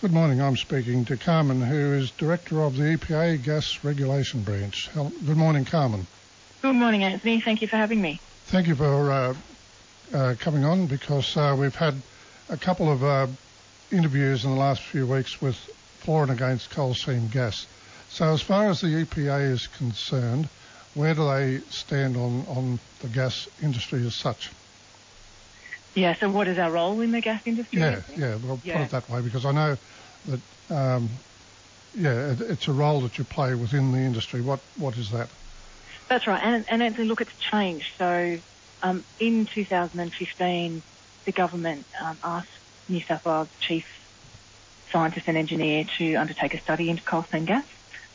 Good morning. I'm speaking to Carmen, who is Director of the EPA Gas Regulation Branch. Good morning, Carmen. Good morning, Anthony. Thank you for having me. Thank you for uh, uh, coming on because uh, we've had a couple of uh, interviews in the last few weeks with for and against coal seam gas. So, as far as the EPA is concerned, where do they stand on, on the gas industry as such? Yeah, so what is our role in the gas industry? Yeah, yeah, well, yeah. put it that way because I know that, um, yeah, it, it's a role that you play within the industry. What What is that? That's right, and, and Anthony, look, it's changed. So um, in 2015, the government um, asked New South Wales Chief Scientist and Engineer to undertake a study into coal seam gas,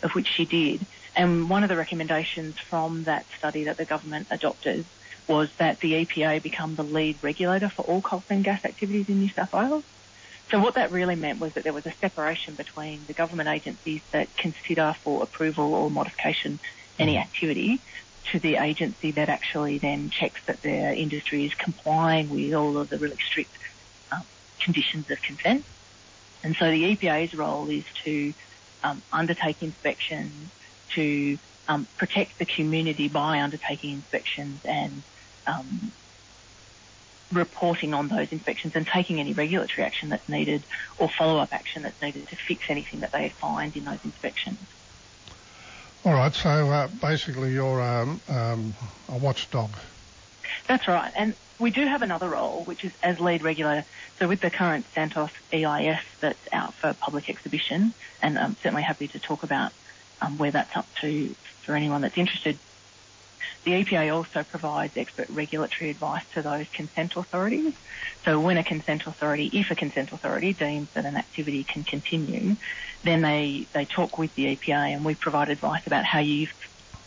of which she did. And one of the recommendations from that study that the government adopted was that the EPA become the lead regulator for all coal seam gas activities in New South Wales. So what that really meant was that there was a separation between the government agencies that consider for approval or modification any activity to the agency that actually then checks that their industry is complying with all of the really strict um, conditions of consent. And so the EPA's role is to um, undertake inspections, to um, protect the community by undertaking inspections and um, reporting on those inspections and taking any regulatory action that's needed or follow-up action that's needed to fix anything that they find in those inspections. All right, so uh, basically you're um, um, a watchdog. That's right, and we do have another role, which is as lead regulator. So with the current Santos EIS that's out for public exhibition, and I'm certainly happy to talk about um, where that's up to for anyone that's interested. The EPA also provides expert regulatory advice to those consent authorities. So when a consent authority, if a consent authority deems that an activity can continue, then they, they talk with the EPA and we provide advice about how you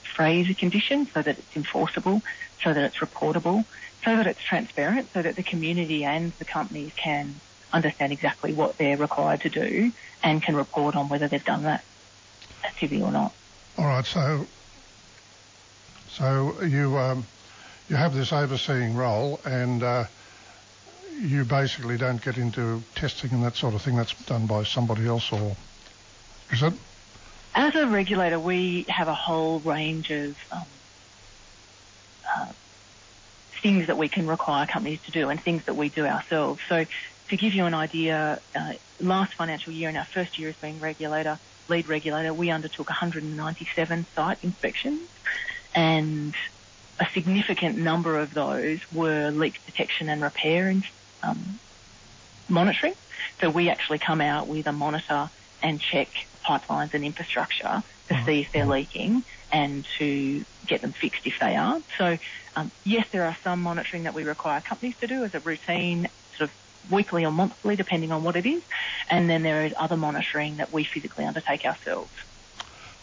phrase a condition so that it's enforceable, so that it's reportable, so that it's transparent, so that the community and the companies can understand exactly what they're required to do and can report on whether they've done that activity or not. All right, so so you um, you have this overseeing role, and uh, you basically don't get into testing and that sort of thing. That's done by somebody else, or is it? As a regulator, we have a whole range of um, uh, things that we can require companies to do and things that we do ourselves. So, to give you an idea, uh, last financial year, in our first year as being regulator, lead regulator, we undertook 197 site inspections and a significant number of those were leak detection and repair and um, monitoring. So we actually come out with a monitor and check pipelines and infrastructure to mm-hmm. see if they're leaking and to get them fixed if they aren't. So um, yes, there are some monitoring that we require companies to do as a routine sort of weekly or monthly, depending on what it is. And then there is other monitoring that we physically undertake ourselves.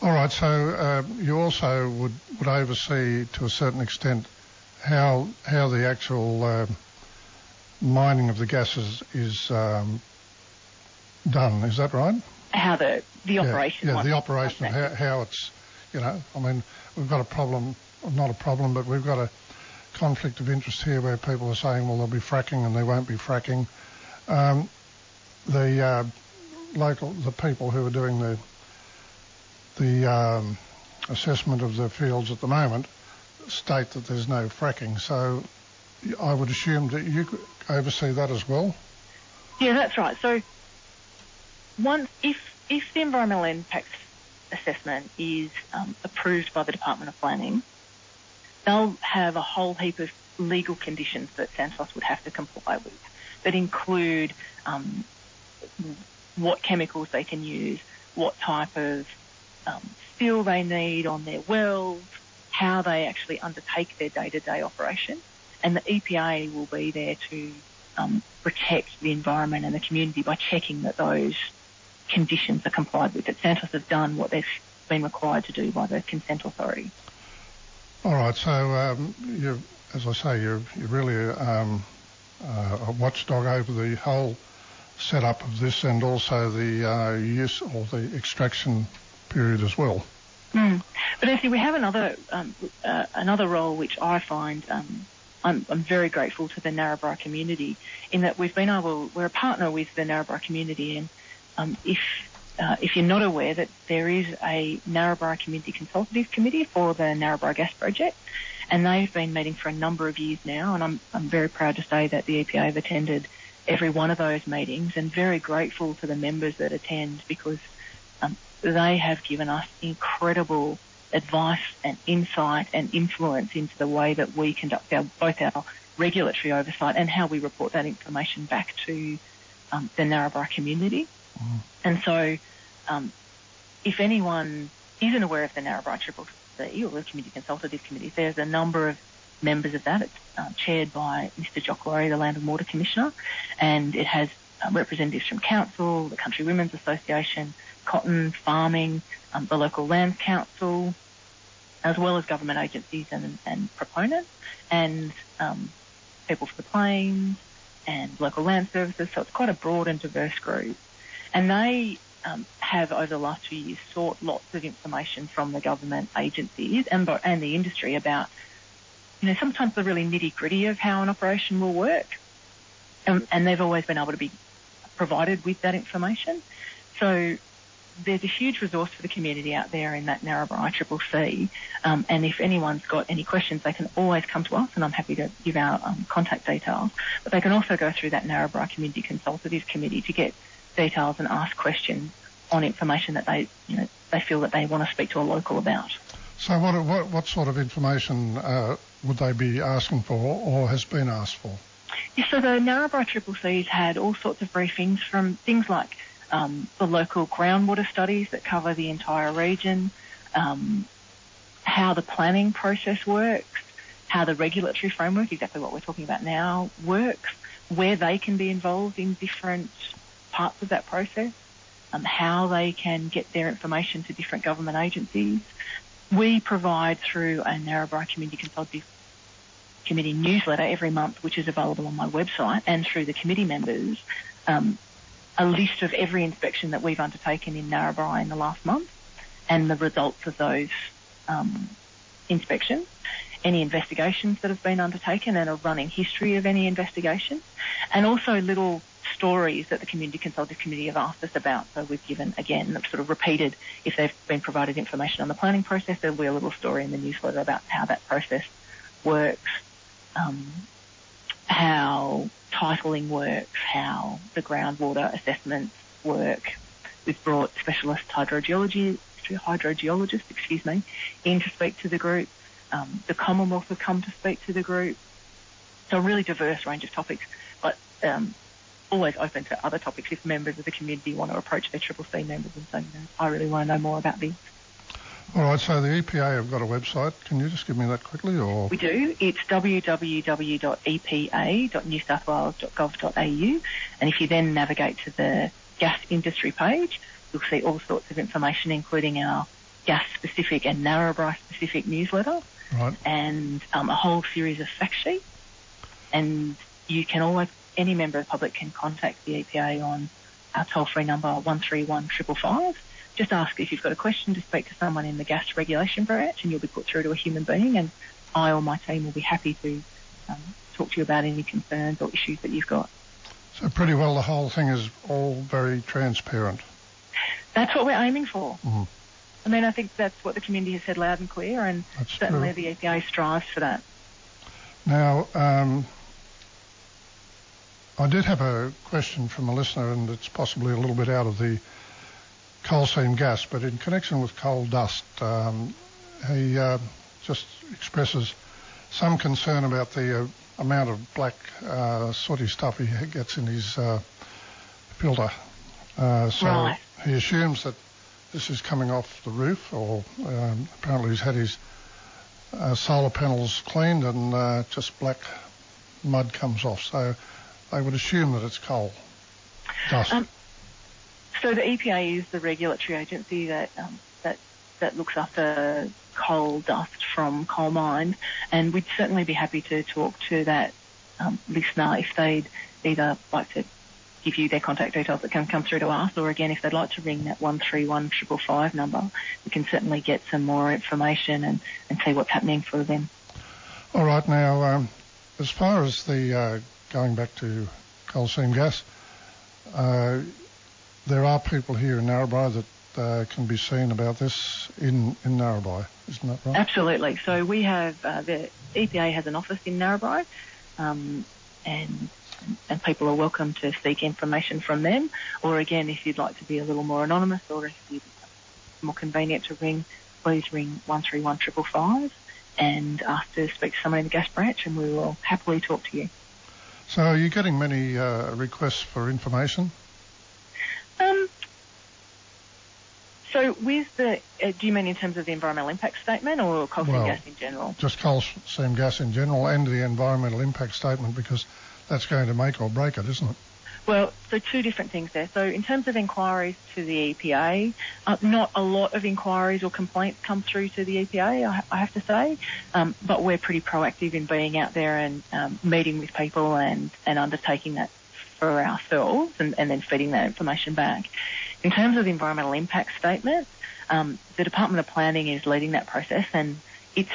All right. So uh, you also would, would oversee to a certain extent how how the actual uh, mining of the gases is um, done. Is that right? How the the operation. Yeah, yeah the operation. How, how it's you know. I mean, we've got a problem. Not a problem, but we've got a conflict of interest here where people are saying, well, there'll be fracking and there won't be fracking. Um, the uh, local, the people who are doing the the um, assessment of the fields at the moment state that there's no fracking. So I would assume that you oversee that as well. Yeah, that's right. So once if if the environmental impact assessment is um, approved by the Department of Planning, they'll have a whole heap of legal conditions that Santos would have to comply with that include um, what chemicals they can use, what type of um, steel they need on their wells, how they actually undertake their day-to-day operation. And the EPA will be there to um, protect the environment and the community by checking that those conditions are complied with, that Santos have done what they've been required to do by the consent authority. All right, so um, you, as I say, you're, you're really um, uh, a watchdog over the whole setup of this and also the uh, use or the extraction period as well. Mm. But actually, we have another um, uh, another role which I find um, I'm, I'm, very grateful to the Narrabri community in that we've been able we're a partner with the Narrabri community and um, if uh, if you're not aware that there is a Narrabri Community Consultative Committee for the Narrabri Gas Project, and they've been meeting for a number of years now, and I'm, I'm very proud to say that the EPA have attended every one of those meetings and very grateful to the members that attend because um, they have given us incredible advice and insight and influence into the way that we conduct our, both our regulatory oversight and how we report that information back to um, the Narrabri community. Mm. And so, um, if anyone isn't aware of the Narrabri Triple C or the Community Consultative Committee, there's a number of members of that. It's uh, chaired by Mr. Jock Laurie, the Land and Water Commissioner, and it has uh, representatives from Council, the Country Women's Association, Cotton, Farming, um, the local Lands Council, as well as government agencies and, and proponents, and um, people from the plains and local land services. So it's quite a broad and diverse group. And they um, have over the last few years sought lots of information from the government agencies and, and the industry about, you know, sometimes the really nitty gritty of how an operation will work. Um, and they've always been able to be provided with that information. So there's a huge resource for the community out there in that Narrabri Triple C. Um, and if anyone's got any questions, they can always come to us, and I'm happy to give our um, contact details. But they can also go through that Narrabri Community Consultative Committee to get details and ask questions on information that they, you know, they feel that they want to speak to a local about. So, what what, what sort of information uh, would they be asking for, or has been asked for? Yeah, so the Narrabri Triple C's had all sorts of briefings from things like um, the local groundwater studies that cover the entire region, um, how the planning process works, how the regulatory framework, exactly what we're talking about now, works, where they can be involved in different parts of that process, um, how they can get their information to different government agencies. We provide through a Narrabri Community Consultative Committee newsletter every month, which is available on my website, and through the committee members, um, a list of every inspection that we've undertaken in Narrabri in the last month and the results of those um, inspections, any investigations that have been undertaken and a running history of any investigation, and also little stories that the Community Consultative Committee have asked us about. So we've given, again, sort of repeated, if they've been provided information on the planning process, there'll be a little story in the newsletter about how that process works, um, how titling works, how the groundwater assessments work. We've brought specialist hydrogeologists, excuse me, in to speak to the group. Um, the Commonwealth have come to speak to the group. So a really diverse range of topics, but um, always open to other topics if members of the community want to approach their Triple C members and say, you know, I really want to know more about this. All right, so the EPA have got a website. Can you just give me that quickly? Or We do. It's www.epa.newsouthwales.gov.au. And if you then navigate to the gas industry page, you'll see all sorts of information, including our gas-specific and Narrabri-specific newsletter. Right. And um, a whole series of fact sheets. And you can always, any member of the public can contact the EPA on our toll-free number 131 555 just ask if you've got a question to speak to someone in the gas regulation branch and you'll be put through to a human being and I or my team will be happy to um, talk to you about any concerns or issues that you've got. So pretty well the whole thing is all very transparent. That's what we're aiming for. Mm-hmm. I mean, I think that's what the community has said loud and clear and that's certainly true. the EPA strives for that. Now, um, I did have a question from a listener and it's possibly a little bit out of the coal seam gas, but in connection with coal dust, um, he uh, just expresses some concern about the uh, amount of black uh, sooty stuff he gets in his uh, filter. Uh, so right. he assumes that this is coming off the roof, or um, apparently he's had his uh, solar panels cleaned and just black mud comes off. So they would assume that it's coal dust. Um, so the EPA is the regulatory agency that um, that that looks after coal dust from coal mines, and we'd certainly be happy to talk to that um, listener if they'd either like to give you their contact details that can come through to us, or again if they'd like to ring that one three one triple five number, we can certainly get some more information and, and see what's happening for them. All right, now um, as far as the uh, going back to coal seam gas. Uh, there are people here in Narrabri that uh, can be seen about this in, in Narrabri, isn't that right? Absolutely. So we have, uh, the EPA has an office in Narrabri, um, and and people are welcome to seek information from them. Or again, if you'd like to be a little more anonymous, or if it's more convenient to ring, please ring one three one triple five and ask to speak to someone in the gas branch, and we will happily talk to you. So, are you getting many uh, requests for information? Um, so with the, uh, do you mean in terms of the environmental impact statement or coal seam gas in general? Just coal seam gas in general and the environmental impact statement because that's going to make or break it, isn't it? Well, so two different things there. So in terms of inquiries to the EPA, uh, not a lot of inquiries or complaints come through to the EPA, I, I have to say, um, but we're pretty proactive in being out there and um, meeting with people and, and undertaking that for ourselves and, and then feeding that information back. In terms of the environmental impact statement, um, the Department of Planning is leading that process and it's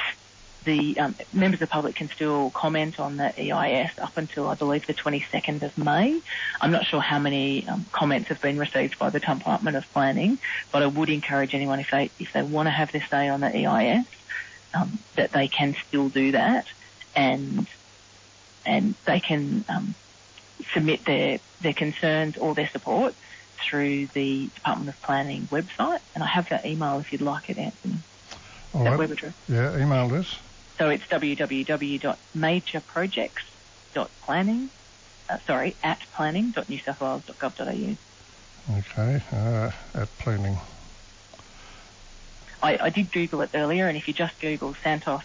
the um, members of the public can still comment on the EIS up until I believe the 22nd of May. I'm not sure how many um, comments have been received by the Department of Planning, but I would encourage anyone if they if they want to have their say on the EIS um, that they can still do that, and and they can um, submit their their concerns or their support through the Department of Planning website. And I have that email if you'd like it, Anthony. All that right. web address. Yeah, email this. So it's www.majorprojects.planning, uh, sorry, at planning.newsouthwales.gov.au. Okay, uh, at planning. I, I did Google it earlier, and if you just Google Santos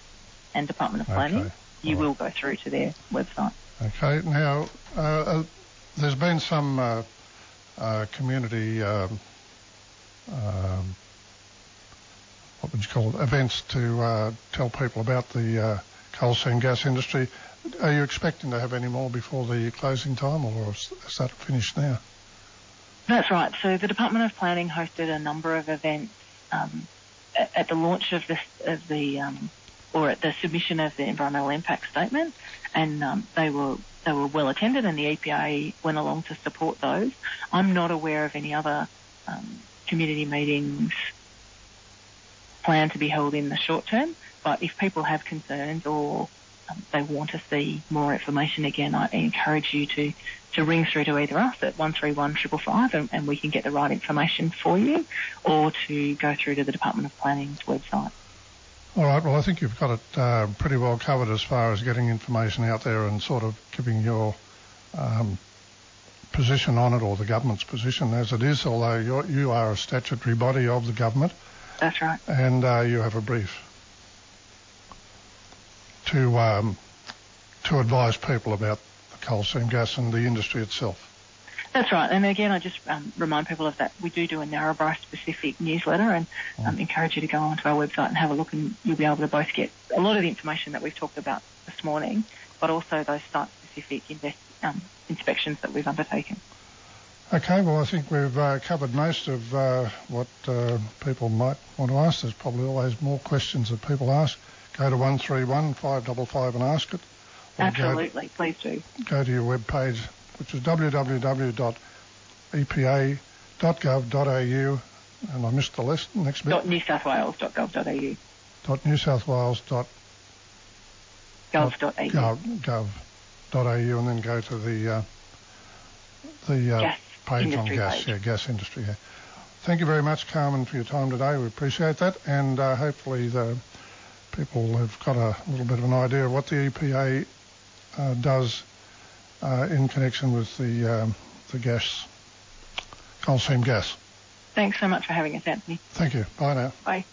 and Department of Planning, Okay. you right. will go through to their website. Okay, now uh, uh, there's been some uh, community, um, um, what would you call it, events to uh, tell people about the uh, coal seam gas industry. Are you expecting to have any more before the closing time, or is, that finished now? That's right. So the Department of Planning hosted a number of events um, at, the launch of the of the um, or at the submission of the environmental impact statement, and um, they were they were well attended, and the EPA went along to support those. I'm not aware of any other um, community meetings planned to be held in the short term, but if people have concerns or um, they want to see more information again, I encourage you to, to ring through to either us at 131 555 and, and we can get the right information for you, or to go through to the Department of Planning's website. All right. Well, I think you've got it uh, pretty well covered as far as getting information out there and sort of giving your um, position on it or the government's position as it is. Although you're, you are a statutory body of the government That's right. and uh, you have a brief to um, to advise people about the coal seam gas and the industry itself. That's right. And again, I just um, remind people of that. We do do a Narrabri specific newsletter and um, encourage you to go onto our website and have a look and you'll be able to both get a lot of the information that we've talked about this morning, but also those site specific invest, um, inspections that we've undertaken. Okay, well, I think we've uh, covered most of uh, what uh, people might want to ask. There's probably always more questions that people ask. Go to 131 555 and ask it. Absolutely. Please do. Go, go to your webpage, which is www.epa.gov.au. And I missed the list, next bit. Dot newsouthwales.gov.au. Dot newsouthwales.gov.au Gov.au. and then go to the uh, the uh, Gas page on gas, page. yeah, gas industry. Yeah. Thank you very much, Carmen, for your time today. We appreciate that, and uh, hopefully the people have got a little bit of an idea of what the EPA uh, does uh, in connection with the um, the gas, coal seam gas. Thanks so much for having us, Anthony. Thank you. Bye now. Bye.